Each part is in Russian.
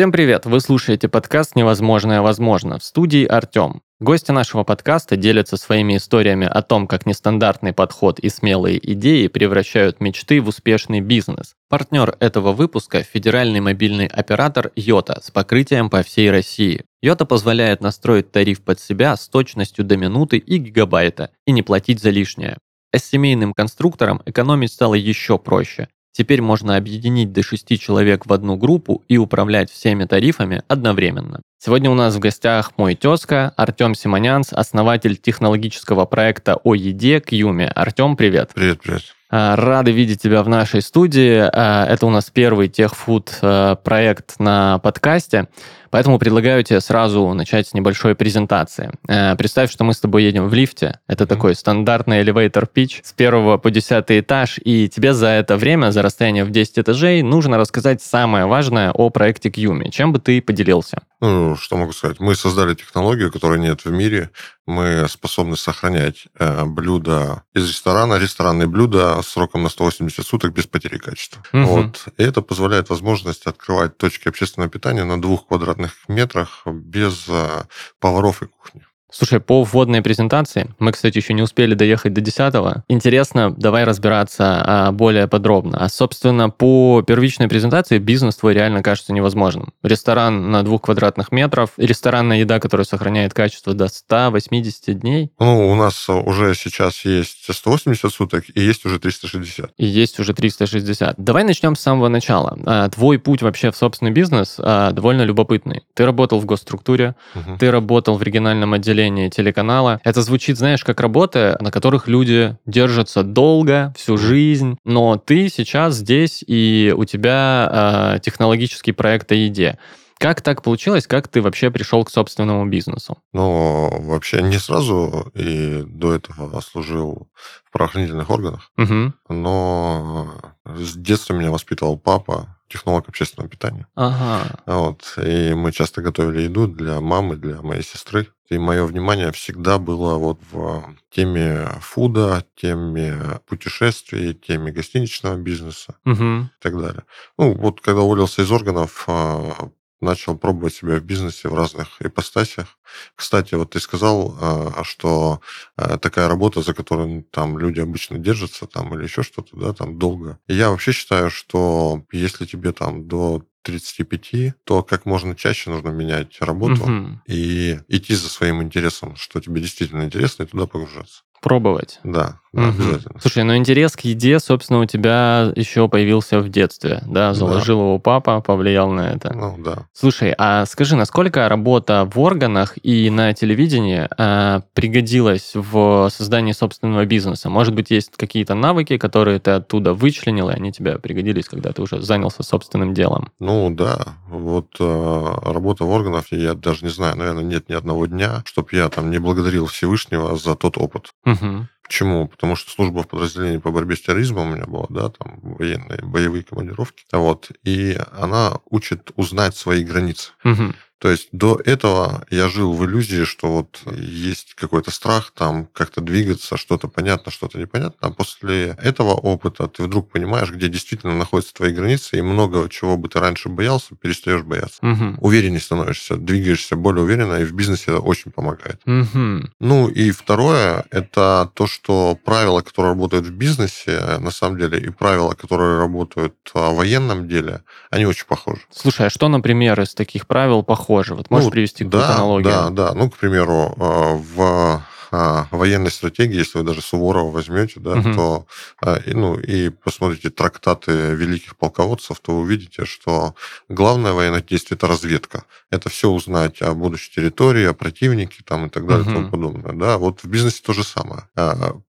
Всем привет! Вы слушаете подкаст «Невозможное возможно» в студии Артем. Гости нашего подкаста делятся своими историями о том, как нестандартный подход и смелые идеи превращают мечты в успешный бизнес. Партнер этого выпуска – федеральный мобильный оператор Йота с покрытием по всей России. Йота позволяет настроить тариф под себя с точностью до минуты и гигабайта и не платить за лишнее. А с семейным конструктором экономить стало еще проще. Теперь можно объединить до 6 человек в одну группу и управлять всеми тарифами одновременно. Сегодня у нас в гостях мой тезка Артем Симонянс, основатель технологического проекта о еде Кьюми. Артем, привет. Привет, привет. А, рады видеть тебя в нашей студии. А, это у нас первый техфуд а, проект на подкасте. Поэтому предлагаю тебе сразу начать с небольшой презентации. Э, представь, что мы с тобой едем в лифте. Это mm-hmm. такой стандартный элеватор pitch с первого по десятый этаж, и тебе за это время, за расстояние в 10 этажей, нужно рассказать самое важное о проекте Qumi. Чем бы ты поделился? Ну, что могу сказать? Мы создали технологию, которой нет в мире. Мы способны сохранять э, блюда из ресторана, ресторанные блюда сроком на 180 суток без потери качества. Угу. Вот. И это позволяет возможность открывать точки общественного питания на двух квадратных метрах без э, поваров и кухни. Слушай, по вводной презентации, мы, кстати, еще не успели доехать до 10 Интересно, давай разбираться а, более подробно. А, собственно, по первичной презентации бизнес твой реально кажется невозможным. Ресторан на двух квадратных метров, ресторанная еда, которая сохраняет качество до 180 дней. Ну, у нас уже сейчас есть 180 суток и есть уже 360. И есть уже 360. Давай начнем с самого начала. А, твой путь вообще в собственный бизнес а, довольно любопытный. Ты работал в госструктуре, угу. ты работал в региональном отделе отделении телеканала. Это звучит, знаешь, как работы, на которых люди держатся долго, всю жизнь, но ты сейчас здесь, и у тебя э, технологический проект о еде. Как так получилось? Как ты вообще пришел к собственному бизнесу? Ну, вообще не сразу, и до этого служил в правоохранительных органах, угу. но с детства меня воспитывал папа, технолог общественного питания. Ага. Вот. И мы часто готовили еду для мамы, для моей сестры. И мое внимание всегда было вот в теме фуда, теме путешествий, теме гостиничного бизнеса угу. и так далее. Ну, вот когда уволился из органов, а, начал пробовать себя в бизнесе в разных ипостасях. Кстати, вот ты сказал, а, что а, такая работа, за которую там люди обычно держатся, там или еще что-то, да, там долго. Я вообще считаю, что если тебе там до 35, то как можно чаще нужно менять работу угу. и идти за своим интересом, что тебе действительно интересно, и туда погружаться. Пробовать. Да угу. обязательно. Слушай, ну интерес к еде, собственно, у тебя еще появился в детстве, да? Заложил да. его папа, повлиял на это. Ну, да. Слушай, а скажи, насколько работа в органах и на телевидении э, пригодилась в создании собственного бизнеса? Может быть, есть какие-то навыки, которые ты оттуда вычленил, и они тебе пригодились, когда ты уже занялся собственным делом? Ну, да. Вот э, работа в органах, я даже не знаю, наверное, нет ни одного дня, чтобы я там не благодарил Всевышнего за тот опыт. Угу. Почему? Потому что служба в подразделении по борьбе с терроризмом у меня была, да, там военные боевые командировки. Вот. И она учит узнать свои границы. Угу. То есть до этого я жил в иллюзии, что вот есть какой-то страх там как-то двигаться, что-то понятно, что-то непонятно. А после этого опыта ты вдруг понимаешь, где действительно находятся твои границы, и много чего бы ты раньше боялся, перестаешь бояться. Угу. Увереннее становишься, двигаешься более уверенно, и в бизнесе это очень помогает. Угу. Ну и второе, это то, что правила, которые работают в бизнесе, на самом деле, и правила, которые работают в военном деле, они очень похожи. Слушай, а что, например, из таких правил похоже? Похоже. Вот можешь ну, привести какую-то да, аналогию? Да, да. Ну, к примеру, э, в э, военной стратегии, если вы даже Суворова возьмете, да, угу. то э, ну, и посмотрите трактаты великих полководцев, то вы увидите, что главное военное действие это разведка. Это все узнать о будущей территории, о противнике там, и так далее угу. и тому подобное. Да, вот в бизнесе то же самое.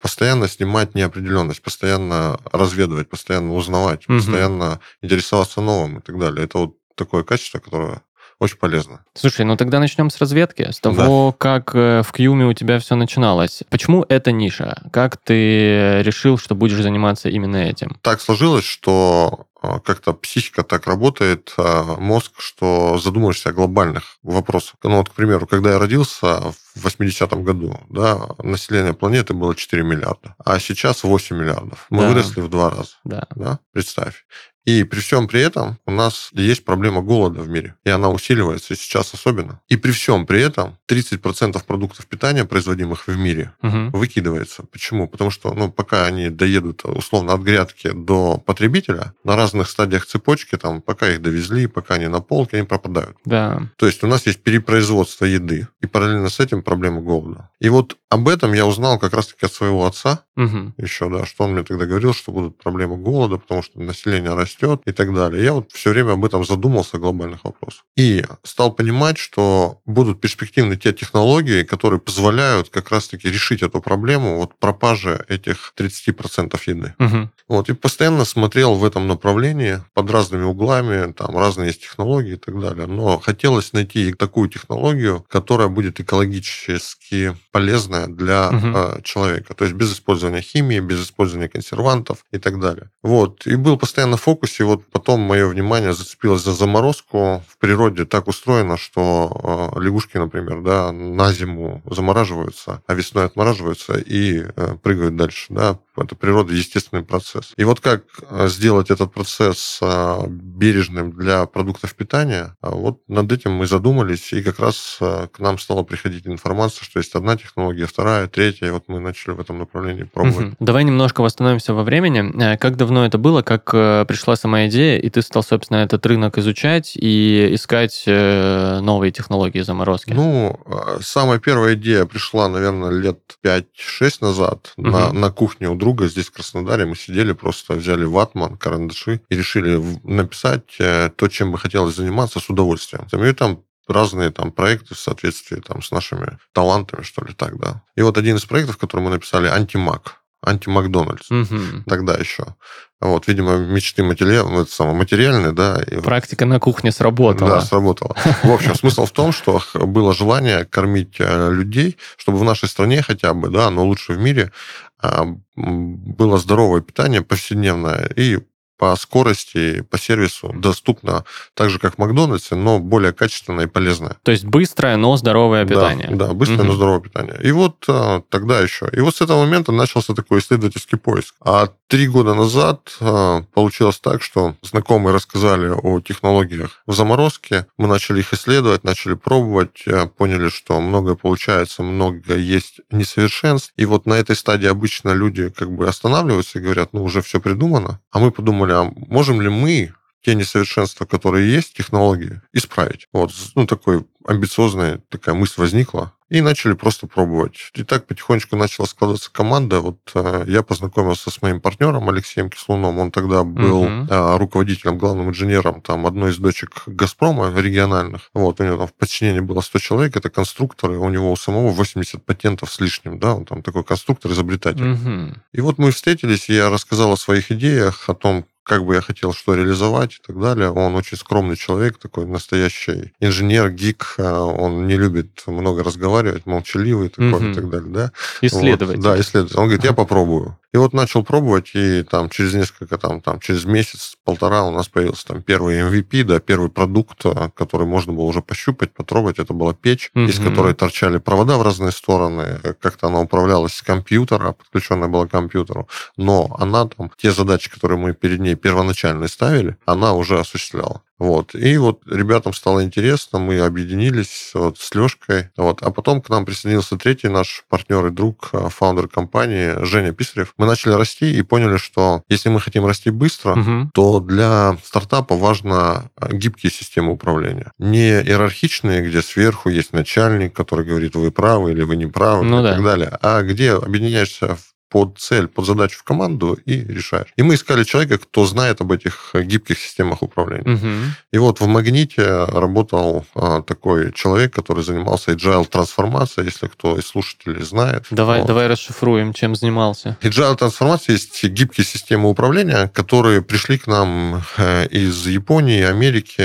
Постоянно снимать неопределенность, постоянно разведывать, постоянно узнавать, угу. постоянно интересоваться новым и так далее. Это вот такое качество, которое очень полезно. Слушай, ну тогда начнем с разведки, с того, да. как э, в Кьюме у тебя все начиналось. Почему эта ниша? Как ты решил, что будешь заниматься именно этим? Так сложилось, что э, как-то психика так работает, э, мозг, что задумаешься о глобальных вопросах. Ну вот, к примеру, когда я родился в 80-м году, да, население планеты было 4 миллиарда, а сейчас 8 миллиардов. Мы да. выросли в два раза. Да. да. Представь. И при всем при этом у нас есть проблема голода в мире. И она усиливается сейчас особенно. И при всем при этом 30% продуктов питания, производимых в мире, угу. выкидывается. Почему? Потому что ну, пока они доедут условно от грядки до потребителя, на разных стадиях цепочки, там, пока их довезли, пока они на полке, они пропадают. Да. То есть у нас есть перепроизводство еды, и параллельно с этим проблема голода. И вот об этом я узнал как раз-таки от своего отца угу. еще, да, что он мне тогда говорил, что будут проблемы голода, потому что население растет и так далее. Я вот все время об этом задумался, глобальных вопросов. И стал понимать, что будут перспективны те технологии, которые позволяют как раз-таки решить эту проблему вот пропажи этих 30% еды. Угу. Вот, и постоянно смотрел в этом направлении под разными углами, там разные есть технологии и так далее. Но хотелось найти такую технологию, которая будет экологически полезная для угу. э, человека. То есть без использования химии, без использования консервантов и так далее. Вот. И был постоянно в фокусе. Вот потом мое внимание зацепилось за заморозку. В природе так устроено, что э, лягушки, например, да, на зиму замораживаются, а весной отмораживаются и э, прыгают дальше. Да. Это природа, естественный процесс. И вот как э, сделать этот процесс э, бережным для продуктов питания, а вот над этим мы задумались, и как раз э, к нам стала приходить информация, что есть одна технология, вторая, третья, и вот мы начали в этом направлении пробовать. Угу. Давай немножко восстановимся во времени. Как давно это было, как пришла сама идея, и ты стал, собственно, этот рынок изучать и искать новые технологии заморозки? Ну, самая первая идея пришла, наверное, лет 5-6 назад угу. на, на кухне у друга друга здесь, в Краснодаре, мы сидели, просто взяли ватман, карандаши и решили написать э, то, чем бы хотелось заниматься с удовольствием. И там разные там проекты в соответствии там с нашими талантами, что ли, так, да. И вот один из проектов, который мы написали, антимаг анти-Макдональдс угу. тогда еще. Вот, видимо, мечты материал, ну, это самое, материальные, да. И Практика на кухне сработала. Да, сработала. В общем, смысл в том, что было желание кормить э, людей, чтобы в нашей стране хотя бы, да, но лучше в мире, а, было здоровое питание повседневное и по скорости, по сервису доступно так же, как в Макдональдсе, но более качественное и полезное. То есть быстрое, но здоровое питание. Да, да быстрое, угу. но здоровое питание. И вот а, тогда еще. И вот с этого момента начался такой исследовательский поиск. А три года назад а, получилось так, что знакомые рассказали о технологиях в заморозке. Мы начали их исследовать, начали пробовать, а, поняли, что многое получается, много есть несовершенств. И вот на этой стадии обычно люди как бы останавливаются и говорят, ну, уже все придумано. А мы подумали, подумали, а можем ли мы те несовершенства, которые есть технологии, исправить. Вот, ну, такой амбициозная такая мысль возникла, и начали просто пробовать. И так потихонечку начала складываться команда. Вот э, я познакомился с моим партнером Алексеем Кислуном. Он тогда был угу. э, руководителем, главным инженером там одной из дочек Газпрома региональных. Вот, у него там в подчинении было 100 человек, это конструкторы, у него у самого 80 патентов с лишним, да, он там такой конструктор, изобретатель. Угу. И вот мы встретились, я рассказал о своих идеях, о том, как бы я хотел что реализовать и так далее. Он очень скромный человек, такой настоящий инженер, гик. А, он не любит много разговаривать, молчаливый такой угу. и так далее. Да? Исследователь. Вот, да, исследователь. Он говорит, я попробую. И вот начал пробовать, и там через несколько, там, там через месяц-полтора у нас появился там первый MVP, да, первый продукт, а, который можно было уже пощупать, потрогать. Это была печь, угу. из которой торчали провода в разные стороны. Как-то она управлялась с компьютера, подключенная была к компьютеру. Но она там, те задачи, которые мы перед ней первоначально ставили, она уже осуществляла. Вот. И вот ребятам стало интересно, мы объединились вот с Лешкой. Вот. А потом к нам присоединился третий наш партнер и друг, а, фаундер компании Женя Писарев. Мы начали расти и поняли, что если мы хотим расти быстро, угу. то для стартапа важно а, гибкие системы управления. Не иерархичные, где сверху есть начальник, который говорит, вы правы или вы не правы ну, и да. так далее, а где объединяешься в под цель, под задачу в команду и решаешь. И мы искали человека, кто знает об этих гибких системах управления. Угу. И вот в Магните работал а, такой человек, который занимался agile трансформацией, если кто из слушателей знает. Давай, вот. давай расшифруем, чем занимался. Agile трансформация есть гибкие системы управления, которые пришли к нам э, из Японии Америки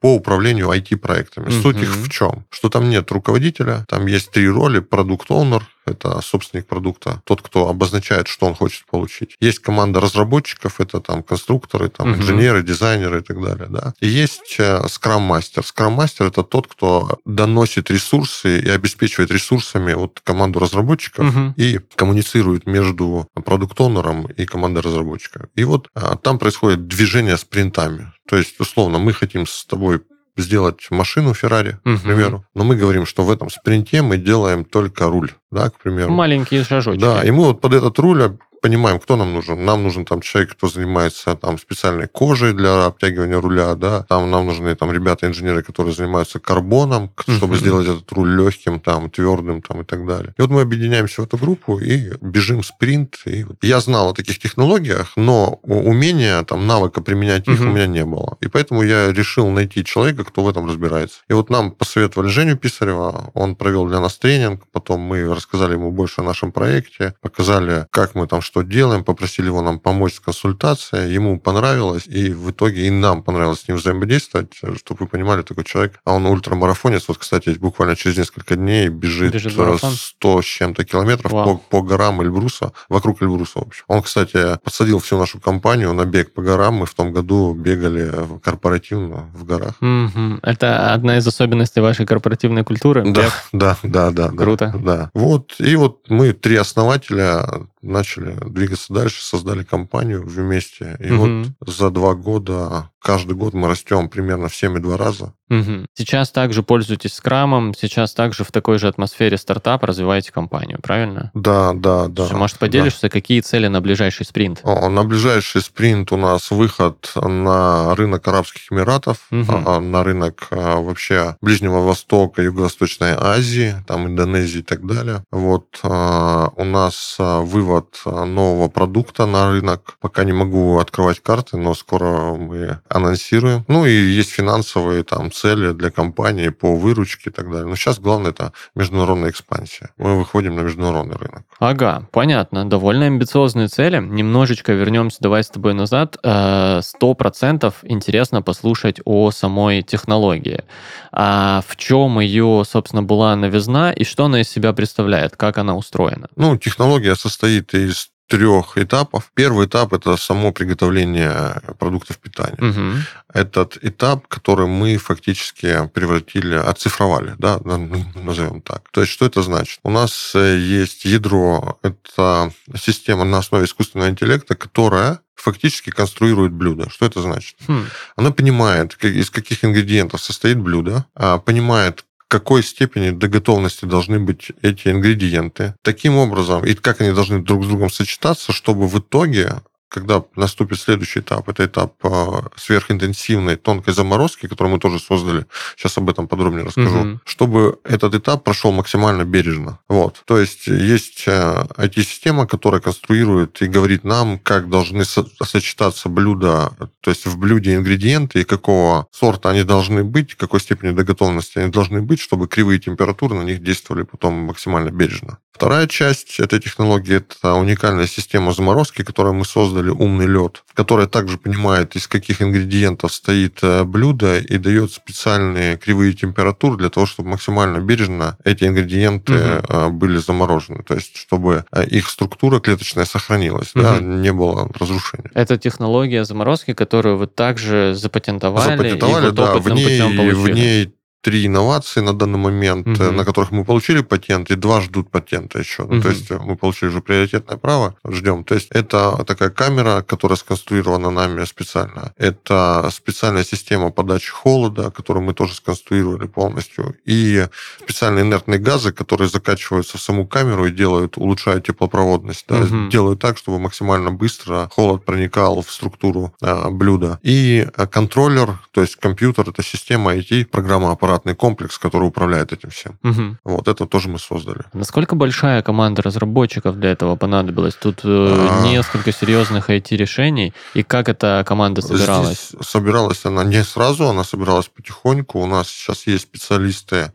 по управлению IT-проектами. Угу. Суть их в чем? Что там нет руководителя, там есть три роли, продукт-оунер, это собственник продукта, тот, кто обозначает, что он хочет получить. Есть команда разработчиков, это там конструкторы, там угу. инженеры, дизайнеры и так далее, да. И есть скрам-мастер. Скрам-мастер это тот, кто доносит ресурсы и обеспечивает ресурсами вот команду разработчиков угу. и коммуницирует между продукт-онером и командой разработчиков. И вот а, там происходит движение спринтами. То есть, условно, мы хотим с тобой сделать машину Феррари, угу. к примеру, но мы говорим, что в этом спринте мы делаем только руль, да, к примеру. Маленькие шажочки. Да, и мы вот под этот руль понимаем, кто нам нужен. Нам нужен там человек, кто занимается там специальной кожей для обтягивания руля, да. Там нам нужны там ребята-инженеры, которые занимаются карбоном, чтобы сделать этот руль легким, там, твердым, там, и так далее. И вот мы объединяемся в эту группу и бежим спринт. И я знал о таких технологиях, но умения, там, навыка применять их у меня не было. И поэтому я решил найти человека, кто в этом разбирается. И вот нам посоветовали Женю Писарева, он провел для нас тренинг, потом мы рассказали ему больше о нашем проекте, показали, как мы там что делаем, попросили его нам помочь с консультацией, ему понравилось, и в итоге и нам понравилось с ним взаимодействовать, чтобы вы понимали, такой человек, а он ультрамарафонец, вот, кстати, буквально через несколько дней бежит, бежит 100 с чем-то километров по, по горам Эльбруса, вокруг Эльбруса, в общем. Он, кстати, подсадил всю нашу компанию на бег по горам, мы в том году бегали корпоративно в горах. Mm-hmm. Это одна из особенностей вашей корпоративной культуры? Да, да, да, да. Круто. Да. Вот, и вот мы три основателя начали двигаться дальше, создали компанию вместе. И угу. вот за два года каждый год мы растем примерно в 7,2 раза. Угу. Сейчас также пользуетесь скрамом, сейчас также в такой же атмосфере стартап развиваете компанию, правильно? Да, да, да. Может, поделишься, да. какие цели на ближайший спринт? О, на ближайший спринт у нас выход на рынок Арабских Эмиратов, угу. на рынок а, вообще Ближнего Востока, Юго-Восточной Азии, там Индонезии и так далее. Вот у нас вывод нового продукта на рынок. Пока не могу открывать карты, но скоро мы анонсируем. Ну и есть финансовые там цели для компании по выручке и так далее. Но сейчас главное это международная экспансия. Мы выходим на международный рынок. Ага, понятно. Довольно амбициозные цели. Немножечко вернемся, давай с тобой назад. Э, сто процентов интересно послушать о самой технологии. А в чем ее, собственно, была новизна и что она из себя представляет, как она устроена? Ну, технология состоит из трех этапов. Первый этап это само приготовление продуктов питания. Угу. Этот этап, который мы фактически превратили, оцифровали, да, назовем так. То есть что это значит? У нас э, есть ядро, это система на основе искусственного интеллекта, которая фактически конструирует блюдо. Что это значит? Хм. Она понимает, из каких ингредиентов состоит блюдо, а, понимает, какой степени до готовности должны быть эти ингредиенты, таким образом, и как они должны друг с другом сочетаться, чтобы в итоге когда наступит следующий этап, это этап а, сверхинтенсивной тонкой заморозки, которую мы тоже создали, сейчас об этом подробнее расскажу, угу. чтобы этот этап прошел максимально бережно. Вот. То есть есть IT-система, а, которая конструирует и говорит нам, как должны сочетаться блюда, то есть в блюде ингредиенты и какого сорта они должны быть, какой степени до готовности они должны быть, чтобы кривые температуры на них действовали потом максимально бережно. Вторая часть этой технологии – это уникальная система заморозки, которую мы создали умный лед, которая также понимает, из каких ингредиентов стоит э, блюдо и дает специальные кривые температуры для того, чтобы максимально бережно эти ингредиенты угу. были заморожены. То есть, чтобы э, их структура клеточная сохранилась, угу. да, не было разрушения. Это технология заморозки, которую вы также запатентовали, запатентовали и вот да, в ней, в ней три инновации на данный момент, угу. на которых мы получили патент, и два ждут патента еще. Угу. Ну, то есть мы получили уже приоритетное право, ждем. То есть это такая камера, которая сконструирована нами специально. Это специальная система подачи холода, которую мы тоже сконструировали полностью. И специальные инертные газы, которые закачиваются в саму камеру и делают, улучшают теплопроводность. Да, угу. Делают так, чтобы максимально быстро холод проникал в структуру а, блюда. И контроллер, то есть компьютер, это система IT, программа аппарата аппаратный комплекс, который управляет этим всем. Угу. Вот это тоже мы создали. Насколько большая команда разработчиков для этого понадобилась? Тут э, а... несколько серьезных IT-решений. И как эта команда собиралась? Здесь собиралась она не сразу, она собиралась потихоньку. У нас сейчас есть специалисты.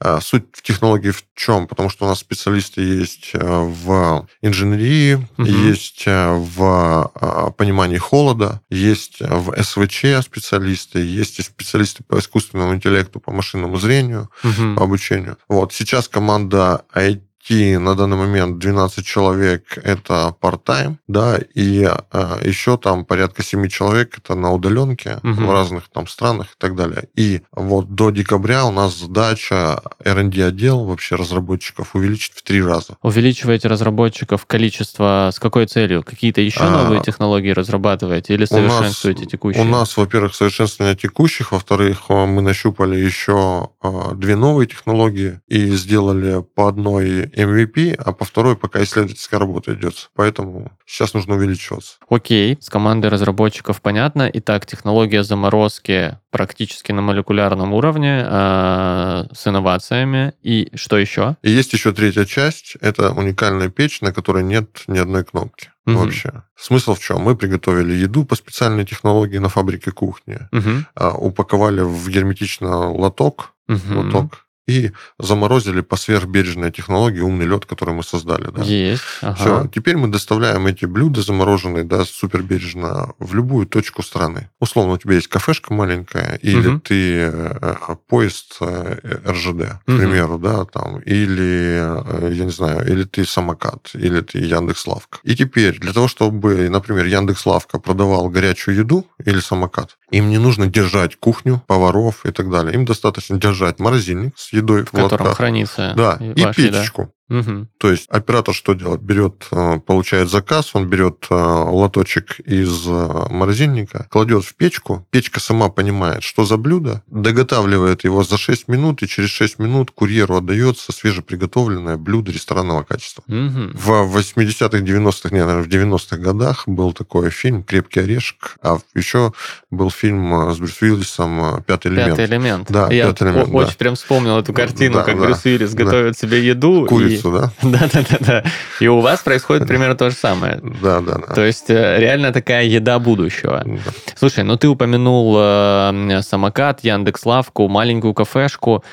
Э, суть в технологии в чем? Потому что у нас специалисты есть э, в инженерии, угу. есть в понимании холода, есть в СВЧ специалисты, есть и специалисты по искусственному интеллекту, по машинному зрению, угу. по обучению. Вот. Сейчас команда IT IT на данный момент 12 человек – это part-time, да, и а, еще там порядка 7 человек – это на удаленке угу. в разных там странах и так далее. И вот до декабря у нас задача R&D отдел вообще разработчиков увеличить в три раза. Увеличиваете разработчиков количество с какой целью? Какие-то еще а, новые технологии разрабатываете или совершенствуете нас, текущие? У нас, во-первых, совершенствование текущих, во-вторых, мы нащупали еще а, две новые технологии и сделали по одной MVP, а по второй пока исследовательская работа идет. Поэтому сейчас нужно увеличиваться. Окей, с командой разработчиков понятно. Итак, технология заморозки практически на молекулярном уровне э, с инновациями. И что еще? И есть еще третья часть. Это уникальная печь, на которой нет ни одной кнопки угу. вообще. Смысл в чем? Мы приготовили еду по специальной технологии на фабрике кухни, угу. упаковали в герметичный лоток, угу. лоток и заморозили по сверхбережной технологии умный лед, который мы создали. Да. Есть. Ага. Все. Теперь мы доставляем эти блюда замороженные, да, супербережно в любую точку страны. Условно, у тебя есть кафешка маленькая, или угу. ты э, поезд э, РЖД, к угу. примеру, да, там, или, э, я не знаю, или ты самокат, или ты Яндекс.Лавка. И теперь для того, чтобы, например, Яндекс.Лавка продавал горячую еду или самокат, им не нужно держать кухню, поваров и так далее. Им достаточно держать морозильник с едой в, в котором хранится да, и печечку. Угу. То есть оператор что делает? Берет, э, получает заказ, он берет э, лоточек из э, морозильника, кладет в печку, печка сама понимает, что за блюдо, доготавливает его за 6 минут, и через 6 минут курьеру отдается свежеприготовленное блюдо ресторанного качества. Угу. В 80-х, 90-х, нет, наверное, в 90-х годах был такой фильм «Крепкий орешек», а еще был фильм с Брюс Уиллисом «Пятый элемент». «Пятый элемент». Да, Я «Пятый элемент», очень да. прям вспомнил эту картину, да, как да, Брюс Уиллис да. готовит себе еду. Курицу улицу, да? Да-да-да. И у вас происходит примерно то же самое. Да-да-да. То есть э, реально такая еда будущего. Слушай, ну ты упомянул э, самокат, Яндекс.Лавку, маленькую кафешку.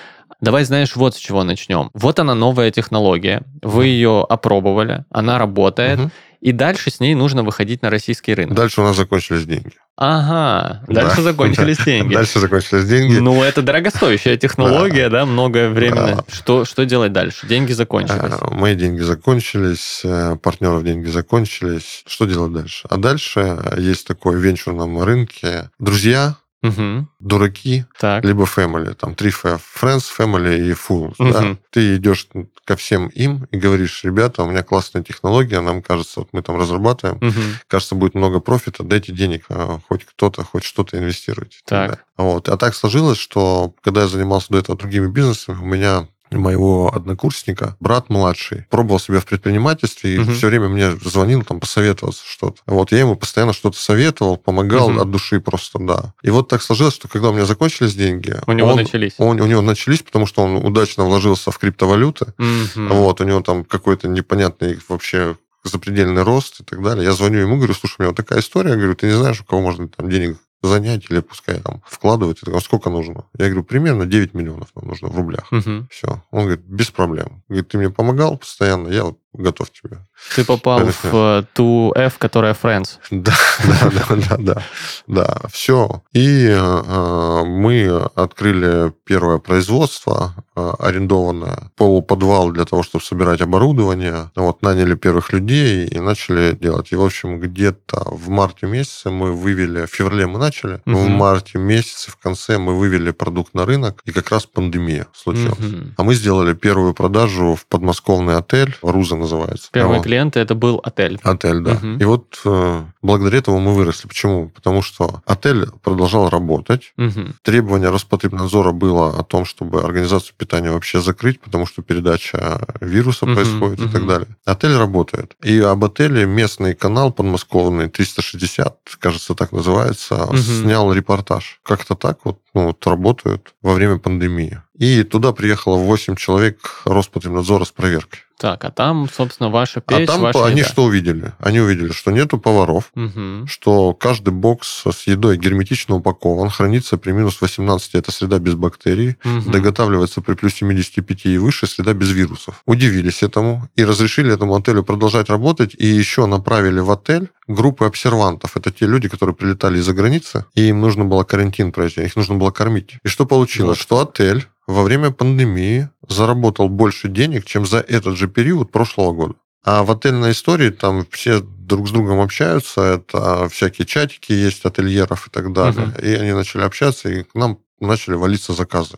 Давай, знаешь, вот с чего начнем. Вот она новая технология. Вы ее опробовали, она работает. Угу. И дальше с ней нужно выходить на российский рынок. Дальше у нас закончились деньги. Ага, дальше да. закончились деньги. Дальше закончились деньги. Ну, это дорогостоящая технология, да, время. Да. Что, что делать дальше? Деньги закончились. А, мои деньги закончились, э, партнеров деньги закончились. Что делать дальше? А дальше есть такой венчурном рынке друзья, угу. дураки, так. либо family, там три friends, family и fools. Угу. Да? Ты идешь ко всем им и говоришь, ребята, у меня классная технология, нам кажется, вот мы там разрабатываем, угу. кажется, будет много профита, дайте денег, а хоть кто-то, хоть что-то инвестируйте. Так. Вот. А так сложилось, что когда я занимался до этого другими бизнесами, у меня моего однокурсника, брат младший, пробовал себя в предпринимательстве и угу. все время мне звонил там посоветоваться что-то. Вот я ему постоянно что-то советовал, помогал угу. от души просто, да. И вот так сложилось, что когда у меня закончились деньги... У него он, начались. Он, у него начались, потому что он удачно вложился в криптовалюты. Угу. Вот, у него там какой-то непонятный вообще запредельный рост и так далее. Я звоню ему, говорю, слушай, у меня вот такая история, я говорю, ты не знаешь, у кого можно там денег занять или пускай там вкладывать. А сколько нужно? Я говорю, примерно 9 миллионов нам нужно в рублях. Угу. Все. Он говорит, без проблем. Говорит, ты мне помогал постоянно, я вот готов тебе. Ты попал в uh, ту F, которая Friends. Да, да, да, да, да, да, все. И э, мы открыли первое производство э, арендованное, полуподвал для того, чтобы собирать оборудование. Вот наняли первых людей и начали делать. И в общем где-то в марте месяце мы вывели, в феврале мы начали, угу. в марте месяце в конце мы вывели продукт на рынок, и как раз пандемия случилась. Угу. А мы сделали первую продажу в подмосковный отель Руза называется. Первый вот. клиент это был отель. Отель, да. Угу. И вот э, благодаря этому мы выросли. Почему? Потому что отель продолжал работать. Угу. Требование Роспотребнадзора было о том, чтобы организацию питания вообще закрыть, потому что передача вируса угу. происходит угу. и так далее. Отель работает. И об отеле местный канал подмосковный 360, кажется, так называется, угу. снял репортаж. Как-то так вот, ну, вот работают во время пандемии. И туда приехало 8 человек Роспотребнадзора с проверкой. Так, а там, собственно, ваша печь, А там ваша они еда. что увидели? Они увидели, что нету поваров, угу. что каждый бокс с едой герметично упакован, хранится при минус 18, это среда без бактерий, угу. доготавливается при плюс 75 и выше, среда без вирусов. Удивились этому и разрешили этому отелю продолжать работать, и еще направили в отель группы обсервантов. Это те люди, которые прилетали из-за границы, и им нужно было карантин пройти, их нужно было кормить. И что получилось? Вот. Что отель во время пандемии заработал больше денег, чем за этот же период прошлого года. А в отельной истории там все друг с другом общаются, это всякие чатики есть ательеров и так далее. Угу. И они начали общаться, и к нам начали валиться заказы.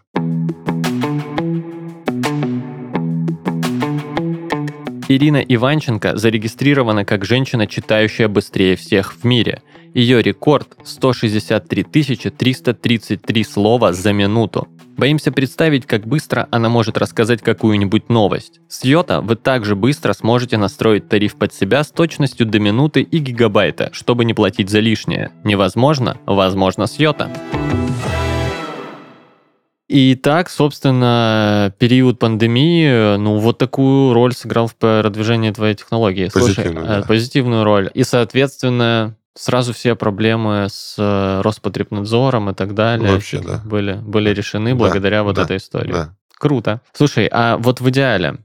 Ирина Иванченко зарегистрирована как женщина, читающая быстрее всех в мире. Ее рекорд – 163 333 слова за минуту. Боимся представить, как быстро она может рассказать какую-нибудь новость. С Йота вы также быстро сможете настроить тариф под себя с точностью до минуты и гигабайта, чтобы не платить за лишнее. Невозможно? Возможно с Йота. И так, собственно, период пандемии, ну, вот такую роль сыграл в продвижении твоей технологии. Позитивную, Слушай, да. позитивную роль. И, соответственно, сразу все проблемы с э, Роспотребнадзором и так далее Вообще, да. были, были решены да, благодаря вот да, этой истории. Да. Круто. Слушай, а вот в идеале,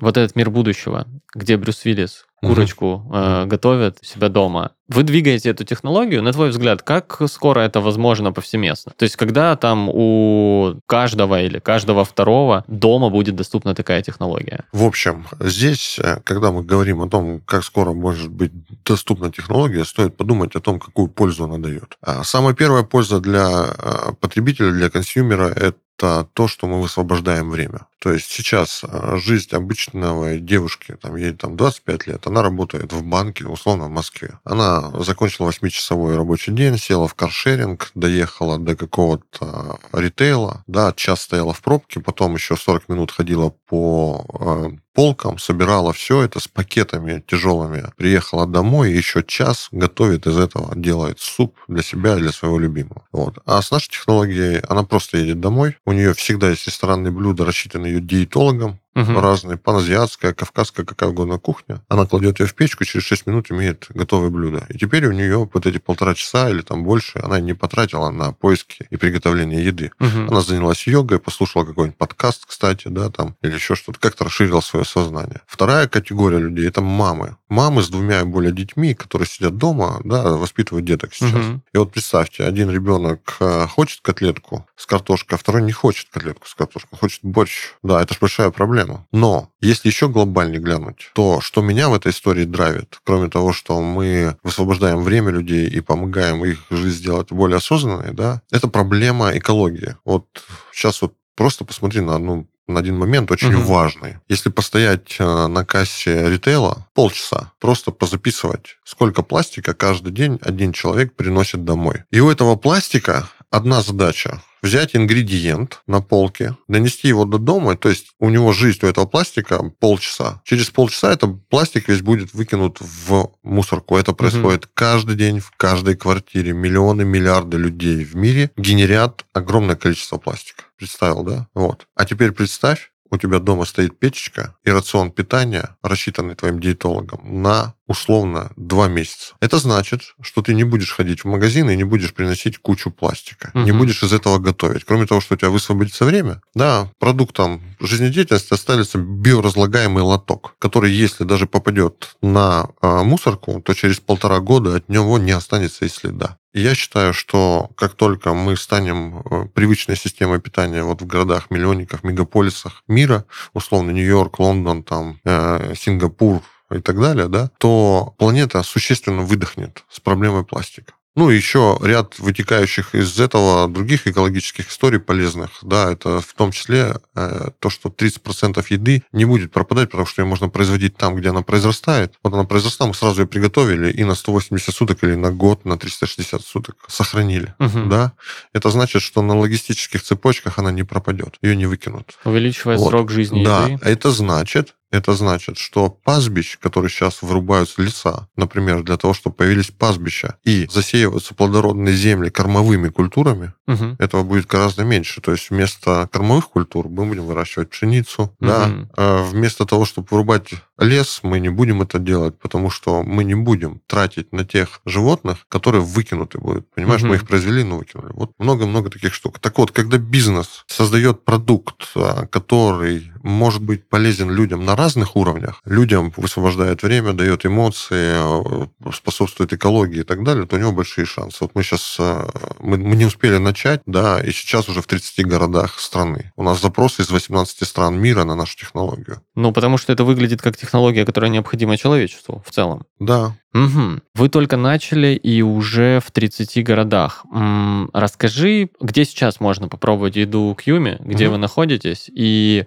вот этот мир будущего, где Брюс Виллис курочку угу. э, готовят себя дома. Вы двигаете эту технологию, на твой взгляд, как скоро это возможно повсеместно? То есть, когда там у каждого или каждого второго дома будет доступна такая технология? В общем, здесь, э, когда мы говорим о том, как скоро может быть доступна технология, стоит подумать о том, какую пользу она дает. А самая первая польза для э, потребителя, для консюмера, это то, что мы высвобождаем время. То есть сейчас э, жизнь обычного девушки, там, ей там 25 лет, она работает в банке, условно, в Москве. Она закончила 8-часовой рабочий день, села в каршеринг, доехала до какого-то ритейла, да, час стояла в пробке, потом еще 40 минут ходила по э, полкам, собирала все это с пакетами тяжелыми, приехала домой еще час готовит из этого, делает суп для себя и для своего любимого. Вот. А с нашей технологией она просто едет домой, у нее всегда есть ресторанные блюда, рассчитанные ее диетологом, угу. разные, паназиатская, кавказская, какая угодно кухня. Она кладет ее в печку, через 6 минут имеет готовое блюдо. И теперь у нее вот эти полтора часа или там больше она не потратила на поиски и приготовление еды. Угу. Она занялась йогой, послушала какой-нибудь подкаст, кстати, да, там, или еще что-то, как-то расширила свое сознание. Вторая категория людей – это мамы. Мамы с двумя и более детьми, которые сидят дома, да, воспитывают деток сейчас. Угу. И вот представьте, один ребенок э, хочет котлетку с картошкой, а второй не хочет котлетку с картошкой, хочет борщ. Да, это же большая проблема проблема. Но если еще глобальнее глянуть, то что меня в этой истории драйвит, кроме того, что мы высвобождаем время людей и помогаем их жизнь сделать более осознанной, да, это проблема экологии. Вот сейчас вот просто посмотри на одну на один момент очень угу. важный. Если постоять э, на кассе ритейла полчаса, просто позаписывать, сколько пластика каждый день один человек приносит домой. И у этого пластика одна задача взять ингредиент на полке, донести его до дома, то есть у него жизнь у этого пластика полчаса. Через полчаса этот пластик весь будет выкинут в мусорку. Это происходит угу. каждый день в каждой квартире. Миллионы, миллиарды людей в мире генерят огромное количество пластика. Представил, да? Вот. А теперь представь, у тебя дома стоит печечка и рацион питания, рассчитанный твоим диетологом, на условно два месяца. Это значит, что ты не будешь ходить в магазин и не будешь приносить кучу пластика. Угу. Не будешь из этого готовить. Кроме того, что у тебя высвободится время, да, продуктом жизнедеятельности останется биоразлагаемый лоток, который, если даже попадет на э, мусорку, то через полтора года от него не останется и следа. Я считаю, что как только мы станем э, привычной системой питания вот в городах-миллионниках, мегаполисах мира, условно Нью-Йорк, Лондон, там, э, Сингапур, и так далее, да, то планета существенно выдохнет с проблемой пластика. Ну, еще ряд вытекающих из этого других экологических историй полезных. Да, это в том числе э, то, что 30% еды не будет пропадать, потому что ее можно производить там, где она произрастает. Вот она произрастала, мы сразу ее приготовили и на 180 суток или на год, на 360 суток сохранили. Угу. Да? Это значит, что на логистических цепочках она не пропадет, ее не выкинут. Увеличивая вот. срок жизни да, еды. Да, это значит, это значит, что пастбищ, которые сейчас вырубаются леса, например, для того, чтобы появились пастбища и засеиваются плодородные земли кормовыми культурами, угу. этого будет гораздо меньше. То есть вместо кормовых культур мы будем выращивать пшеницу, угу. да, а вместо того, чтобы вырубать лес, мы не будем это делать, потому что мы не будем тратить на тех животных, которые выкинуты будут. Понимаешь, угу. мы их произвели, но выкинули. Вот много-много таких штук. Так вот, когда бизнес создает продукт, а, который может быть полезен людям на разных уровнях, людям высвобождает время, дает эмоции, а, способствует экологии и так далее, то у него большие шансы. Вот мы сейчас, а, мы, мы не успели начать, да, и сейчас уже в 30 городах страны. У нас запросы из 18 стран мира на нашу технологию. Ну, потому что это выглядит как технология, которая необходима человечеству в целом. Да. Угу. Вы только начали и уже в 30 городах. М-м, расскажи, где сейчас можно попробовать еду Кьюми, где угу. вы находитесь, и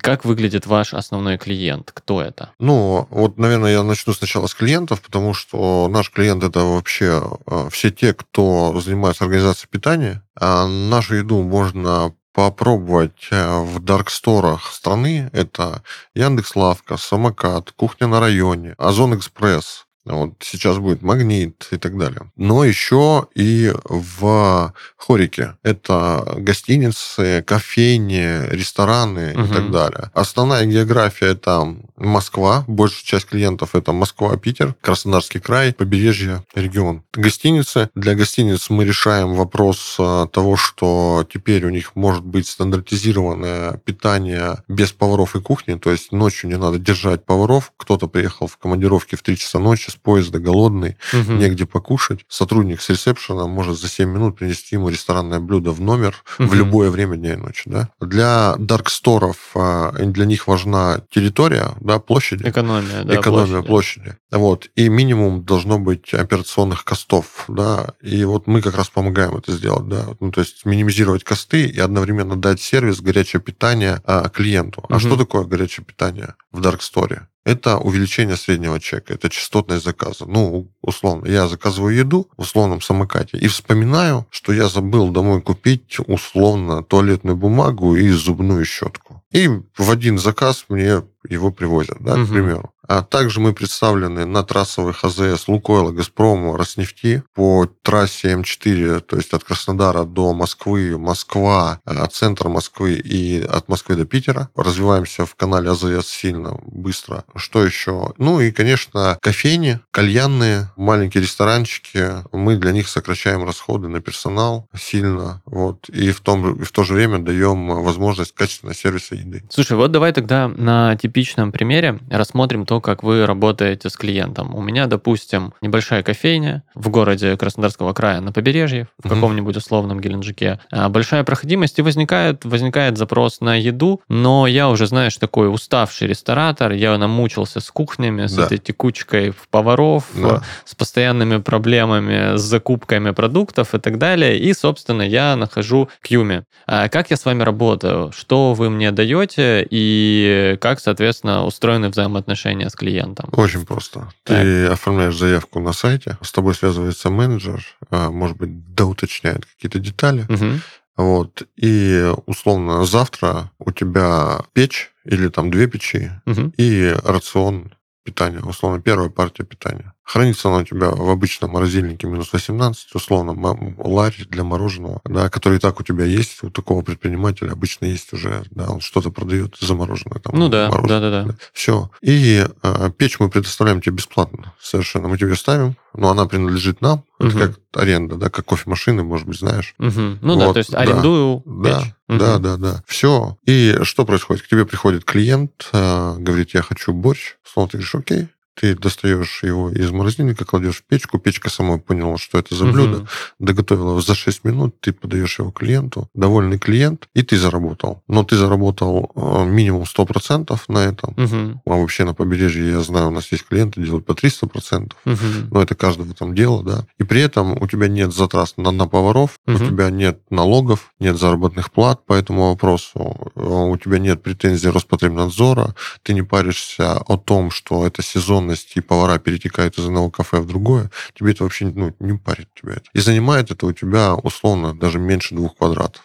как выглядит ваш основной клиент? Кто это? Ну, вот, наверное, я начну сначала с клиентов, потому что наш клиент это вообще э, все те, кто занимается организацией питания. А нашу еду можно попробовать э, в дарксторах страны. Это Яндекс.Лавка, Самокат, Кухня на районе, Озон Экспресс, вот сейчас будет магнит и так далее. Но еще и в Хорике. Это гостиницы, кофейни, рестораны угу. и так далее. Основная география это Москва. Большая часть клиентов это Москва, Питер, Краснодарский край, побережье, регион. Гостиницы. Для гостиниц мы решаем вопрос э, того, что теперь у них может быть стандартизированное питание без поваров и кухни. То есть ночью не надо держать поваров. Кто-то приехал в командировке в 3 часа ночи поезда голодный, угу. негде покушать. Сотрудник с ресепшена может за 7 минут принести ему ресторанное блюдо в номер угу. в любое время дня и ночи. Да? Для дарксторов а, для них важна территория, да, площади. Экономия, да, Экономия площади. площади. Вот. И минимум должно быть операционных костов. Да? И вот мы как раз помогаем это сделать. Да? Ну, то есть минимизировать косты и одновременно дать сервис, горячее питание а, клиенту. А угу. что такое горячее питание в дарксторе? Это увеличение среднего чека, это частотность заказа. Ну, условно, я заказываю еду в условном самокате и вспоминаю, что я забыл домой купить условно туалетную бумагу и зубную щетку. И в один заказ мне его привозят, да, угу. к примеру. А также мы представлены на трассовых АЗС Лукойла, Газпрома, Роснефти по трассе М4, то есть от Краснодара до Москвы, Москва, э, центр Москвы и от Москвы до Питера. Развиваемся в канале АЗС сильно, быстро. Что еще? Ну и, конечно, кофейни, кальянные, маленькие ресторанчики. Мы для них сокращаем расходы на персонал сильно. Вот. И в, том, в то же время даем возможность качественного сервиса еды. Слушай, вот давай тогда на типичном примере рассмотрим то, как вы работаете с клиентом. У меня, допустим, небольшая кофейня в городе Краснодарского края на побережье, в mm-hmm. каком-нибудь условном Геленджике. А большая проходимость, и возникает, возникает запрос на еду, но я уже, знаешь, такой уставший ресторатор, я намучился с кухнями, с да. этой текучкой в поваров, да. с постоянными проблемами с закупками продуктов и так далее, и, собственно, я нахожу Кьюми. А как я с вами работаю? Что вы мне даете и как, соответственно, устроены взаимоотношения с клиентом? Очень просто. Так. Ты оформляешь заявку на сайте, с тобой связывается менеджер, а, может быть, доуточняет какие-то детали. Угу. Вот. И условно завтра у тебя печь или там две печи угу. и рацион питания, условно первая партия питания. Хранится она у тебя в обычном морозильнике минус 18, условно, ларь для мороженого, да, который и так у тебя есть, у такого предпринимателя обычно есть уже, да, он что-то продает замороженное. Там, ну да, да, да, да. Все. И э, печь мы предоставляем тебе бесплатно совершенно. Мы тебе ставим, но она принадлежит нам, это угу. как аренда, да, как кофемашины, может быть, знаешь. Угу. Ну вот, да, то есть арендую да, печь. Да, угу. да, да, да. Все. И что происходит? К тебе приходит клиент, э, говорит, я хочу борщ. Словно ты говоришь, окей, ты достаешь его из морозильника, кладешь в печку, печка сама поняла, что это за блюдо, угу. доготовила за 6 минут, ты подаешь его клиенту, довольный клиент, и ты заработал. Но ты заработал э, минимум 100% на этом. Угу. А вообще на побережье, я знаю, у нас есть клиенты, делают по 300%, угу. но это каждого там дело, да. И при этом у тебя нет затрат на, на поваров, угу. у тебя нет налогов, нет заработных плат по этому вопросу, э, у тебя нет претензий Роспотребнадзора, ты не паришься о том, что это сезон сезонность, и повара перетекают из одного кафе в другое, тебе это вообще ну, не парит тебя это. И занимает это у тебя условно даже меньше двух квадратов.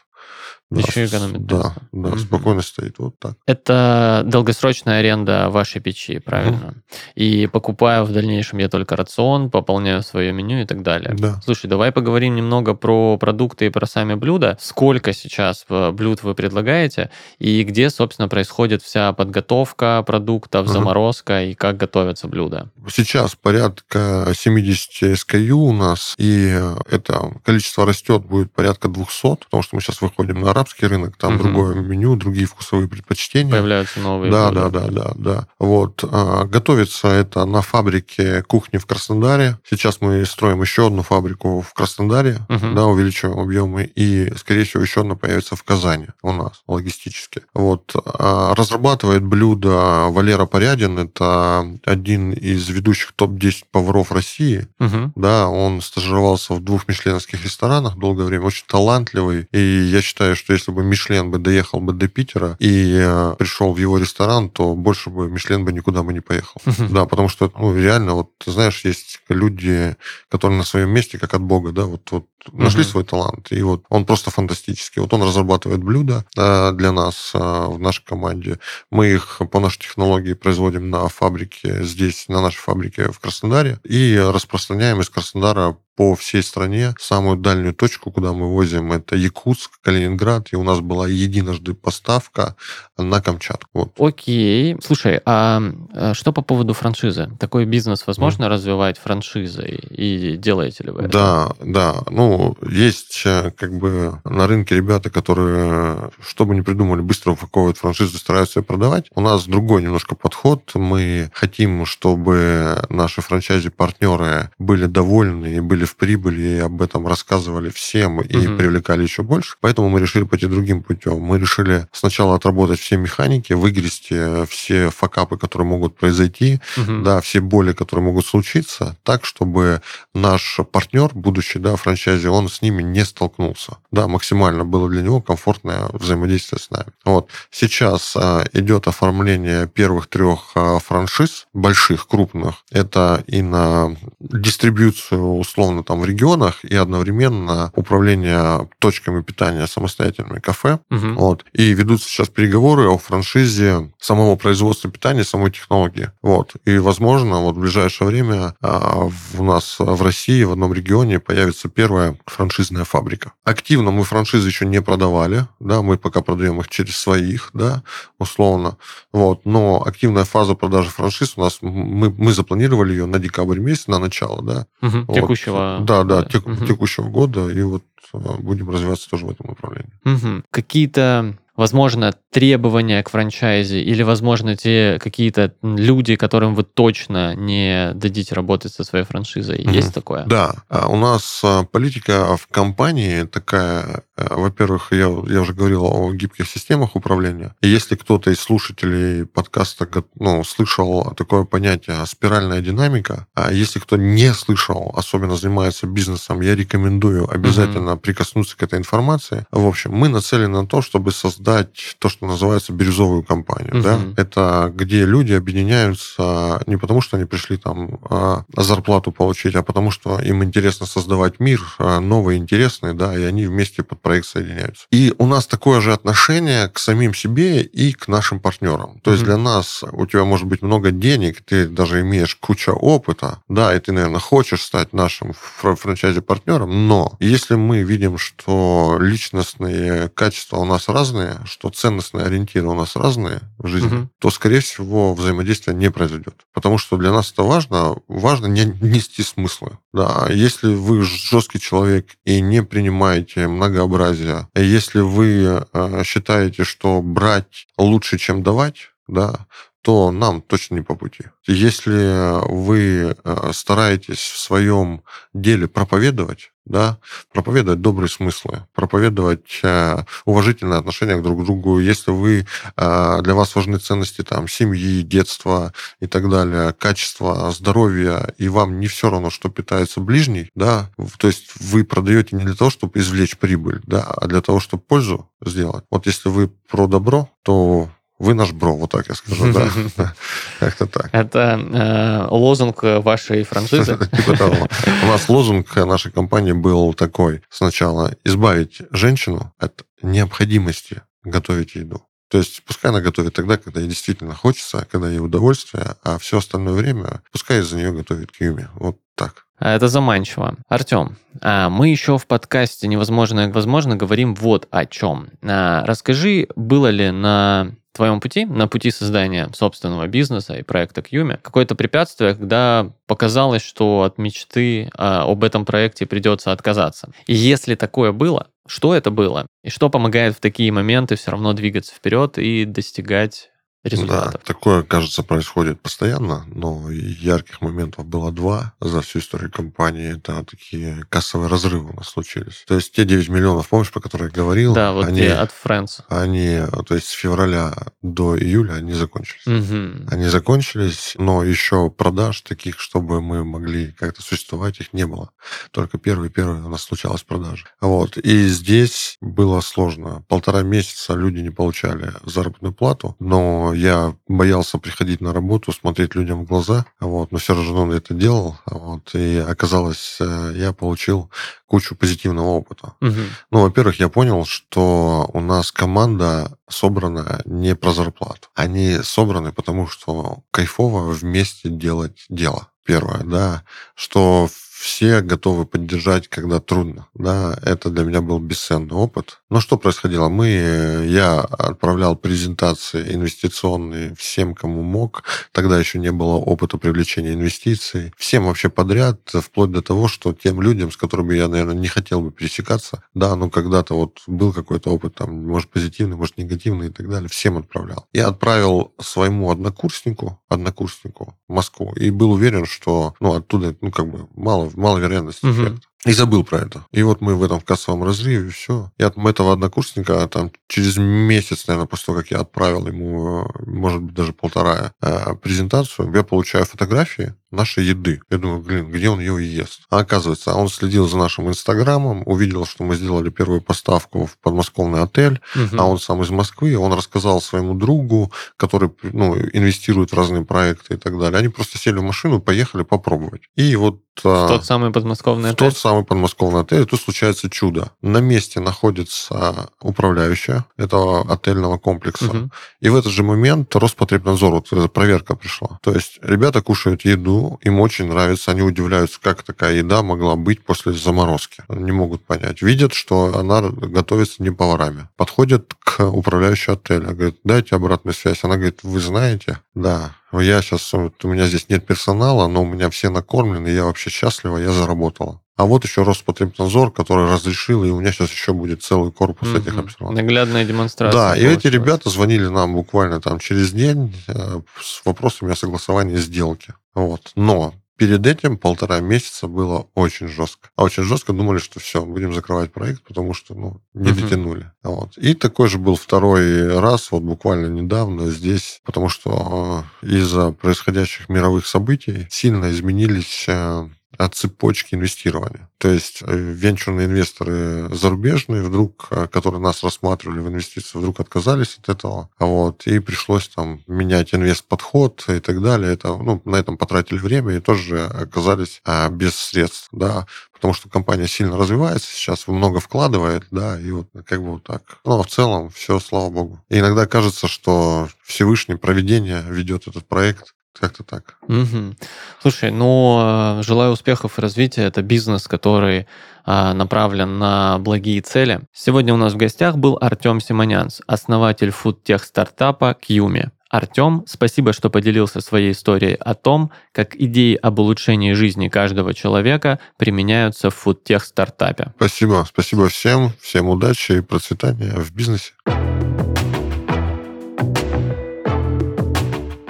Да, Еще экономит. Да, да, угу. спокойно стоит. Вот так. Это долгосрочная аренда вашей печи, правильно? Угу. И покупаю в дальнейшем я только рацион, пополняю свое меню и так далее. Да. Слушай, давай поговорим немного про продукты и про сами блюда. Сколько сейчас э, блюд вы предлагаете и где, собственно, происходит вся подготовка продуктов, угу. заморозка и как готовятся блюда? Сейчас порядка 70 SKU у нас, и это количество растет, будет порядка 200, потому что мы сейчас выходим на арабский рынок, там угу. другое меню, другие вкусовые предпочтения. Появляются новые. Да, да, да, да, да. Вот. А, готовится это на фабрике кухни в Краснодаре. Сейчас мы строим еще одну фабрику в Краснодаре, угу. да, увеличиваем объемы, и, скорее всего, еще одна появится в Казани у нас, логистически. Вот. А, разрабатывает блюдо Валера Порядин, это один из ведущих топ-10 поваров России. Угу. Да, он стажировался в двух мишленовских ресторанах долгое время, очень талантливый, и я считаю, что если бы Мишлен бы доехал бы до Питера и э, пришел в его ресторан, то больше бы Мишлен бы никуда бы не поехал. Да, потому что, ну, реально, вот, ты знаешь, есть люди, которые на своем месте, как от Бога, да, вот, вот нашли свой талант, и вот он просто фантастический. Вот он разрабатывает блюда э, для нас э, в нашей команде. Мы их по нашей технологии производим на фабрике здесь, на нашей фабрике в Краснодаре, и распространяем из Краснодара по всей стране. Самую дальнюю точку, куда мы возим, это Якутск, Калининград, и у нас была единожды поставка на Камчатку. Вот. Окей. Слушай, а, а что по поводу франшизы? Такой бизнес возможно mm. развивать франшизой? И делаете ли вы это? Да, да. Ну, есть э, как бы на рынке ребята, которые, что бы ни придумали, быстро упаковывают франшизу, стараются ее продавать. У нас другой немножко подход. Мы хотим, чтобы наши франчайзи-партнеры были довольны и были в прибыли, и об этом рассказывали всем и угу. привлекали еще больше. Поэтому мы решили пойти другим путем. Мы решили сначала отработать все механики, выгрести все факапы, которые могут произойти, угу. да, все боли, которые могут случиться, так, чтобы наш партнер, будущий, да, франчайзи, он с ними не столкнулся. Да, максимально было для него комфортное взаимодействие с нами. Вот. Сейчас а, идет оформление первых трех а, франшиз, больших, крупных. Это и на дистрибьюцию, условно, там в регионах и одновременно управление точками питания самостоятельными кафе. Угу. Вот. И ведутся сейчас переговоры о франшизе самого производства питания, самой технологии. Вот. И, возможно, вот в ближайшее время у нас в России в одном регионе появится первая франшизная фабрика. Активно мы франшизы еще не продавали, да, мы пока продаем их через своих, да, условно. Вот. Но активная фаза продажи франшиз у нас, мы, мы запланировали ее на декабрь месяц, на начало, да. Угу. Вот. Текущего да, да, тек, угу. текущего года, и вот а, будем развиваться тоже в этом направлении. Угу. Какие-то возможно, требования к франчайзе или, возможно, те какие-то люди, которым вы точно не дадите работать со своей франшизой? Mm-hmm. Есть такое? Да. А у нас а, политика в компании такая, э, во-первых, я, я уже говорил о гибких системах управления. И если кто-то из слушателей подкаста ну, слышал такое понятие спиральная динамика, а если кто не слышал, особенно занимается бизнесом, я рекомендую обязательно mm-hmm. прикоснуться к этой информации. В общем, мы нацелены на то, чтобы создать создать то, что называется бирюзовую компанию. Угу. Да? Это где люди объединяются не потому, что они пришли там а, зарплату получить, а потому что им интересно создавать мир а, новый, интересный, да, и они вместе под проект соединяются. И у нас такое же отношение к самим себе и к нашим партнерам. То есть для нас у тебя может быть много денег, ты даже имеешь куча опыта, да, и ты, наверное, хочешь стать нашим франчайзи-партнером, но если мы видим, что личностные качества у нас разные, что ценностные ориентиры у нас разные в жизни, угу. то, скорее всего, взаимодействие не произойдет. Потому что для нас это важно. Важно не нести смыслы. Да, если вы жесткий человек и не принимаете многообразие, если вы э, считаете, что брать лучше, чем давать, да, то нам точно не по пути. Если вы э, стараетесь в своем деле проповедовать, да, проповедовать добрые смыслы, проповедовать э, уважительное отношение друг к другу, если вы, э, для вас важны ценности там, семьи, детства и так далее, качество здоровья, и вам не все равно, что питается ближний, да, то есть вы продаете не для того, чтобы извлечь прибыль, да, а для того, чтобы пользу сделать. Вот если вы про добро, то вы наш бро, вот так я скажу, да. Как-то так. Это э, лозунг вашей франшизы? Типа. У нас лозунг нашей компании был такой. Сначала избавить женщину от необходимости готовить еду. То есть пускай она готовит тогда, когда ей действительно хочется, когда ей удовольствие, а все остальное время пускай из-за нее готовит Кьюми. Вот так. А это заманчиво. Артем, а мы еще в подкасте «Невозможно, возможно» говорим вот о чем. А, расскажи, было ли на твоем пути, на пути создания собственного бизнеса и проекта Кьюми, какое-то препятствие, когда показалось, что от мечты об этом проекте придется отказаться? И если такое было, что это было? И что помогает в такие моменты все равно двигаться вперед и достигать результатов. Да, такое, кажется, происходит постоянно, но ярких моментов было два за всю историю компании. Это такие кассовые разрывы у нас случились. То есть те 9 миллионов, помнишь, про которые я говорил? Да, вот они, от Friends. Они, то есть с февраля до июля они закончились. Угу. Они закончились, но еще продаж таких, чтобы мы могли как-то существовать, их не было. Только первый-первый у нас случалась продажа. Вот. И здесь было сложно. Полтора месяца люди не получали заработную плату, но я боялся приходить на работу, смотреть людям в глаза, вот, но все равно это делал, вот, и оказалось, э, я получил кучу позитивного опыта. Угу. Ну, во-первых, я понял, что у нас команда собрана не про зарплату. Они собраны потому, что кайфово вместе делать дело. Первое, да, что все готовы поддержать, когда трудно. Да, это для меня был бесценный опыт. Но что происходило? Мы, я отправлял презентации инвестиционные всем, кому мог. Тогда еще не было опыта привлечения инвестиций. Всем вообще подряд, вплоть до того, что тем людям, с которыми я, наверное, не хотел бы пересекаться, да, ну когда-то вот был какой-то опыт, там, может, позитивный, может, негативный и так далее, всем отправлял. Я отправил своему однокурснику, однокурснику в Москву, и был уверен, что, ну, оттуда, ну, как бы, мало маловероятность угу. эффекта. И забыл про это. И вот мы в этом кассовом разрыве, все. Я от этого однокурсника там через месяц, наверное, после того, как я отправил ему, может быть, даже полтора э, презентацию, я получаю фотографии нашей еды. Я думаю, блин, где он ее ест? А оказывается, он следил за нашим инстаграмом, увидел, что мы сделали первую поставку в подмосковный отель, угу. а он сам из Москвы, он рассказал своему другу, который ну, инвестирует в разные проекты и так далее. Они просто сели в машину, поехали попробовать. И вот в а, тот самый подмосковный отель? В тот самый подмосковный отель. И тут случается чудо. На месте находится управляющая этого отельного комплекса. Угу. И в этот же момент Роспотребнадзор, вот эта проверка пришла. То есть ребята кушают еду, им очень нравится, они удивляются, как такая еда могла быть после заморозки. Не могут понять. Видят, что она готовится не поварами. Подходят к управляющей отеля, говорят, дайте обратную связь. Она говорит, вы знаете? Да, я сейчас, вот, у меня здесь нет персонала, но у меня все накормлены, я вообще счастлива, я заработала. А вот еще Роспотребнадзор, который разрешил, и у меня сейчас еще будет целый корпус mm-hmm. этих обсерваторов. Наглядная демонстрация. Да, и эти ребята звонили нам буквально там через день э, с вопросами о согласовании сделки. Вот. Но Перед этим полтора месяца было очень жестко. А очень жестко думали, что все, будем закрывать проект, потому что ну, не uh-huh. дотянули. Вот. И такой же был второй раз, вот буквально недавно здесь, потому что э, из-за происходящих мировых событий сильно изменились э, от цепочки инвестирования. То есть э, венчурные инвесторы зарубежные, вдруг, э, которые нас рассматривали в инвестиции, вдруг отказались от этого. Вот, и пришлось там менять инвест-подход и так далее. Это, ну, на этом потратили время и тоже оказались а, без средств. Да, потому что компания сильно развивается сейчас, много вкладывает, да, и вот как бы вот так. Но в целом все, слава богу. И иногда кажется, что Всевышний проведение ведет этот проект как-то так. Угу. Слушай, ну, э, желаю успехов и развития. Это бизнес, который а, направлен на благие цели. Сегодня у нас в гостях был Артем Симонянц, основатель фудтех стартапа Кьюми. Артем, спасибо, что поделился своей историей о том, как идеи об улучшении жизни каждого человека применяются в фудтех стартапе. Спасибо, спасибо всем, всем удачи и процветания в бизнесе.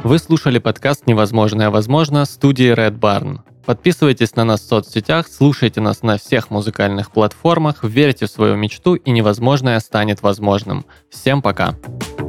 Вы слушали подкаст «Невозможное возможно» студии Red Barn. Подписывайтесь на нас в соцсетях, слушайте нас на всех музыкальных платформах, верьте в свою мечту и невозможное станет возможным. Всем пока! Пока.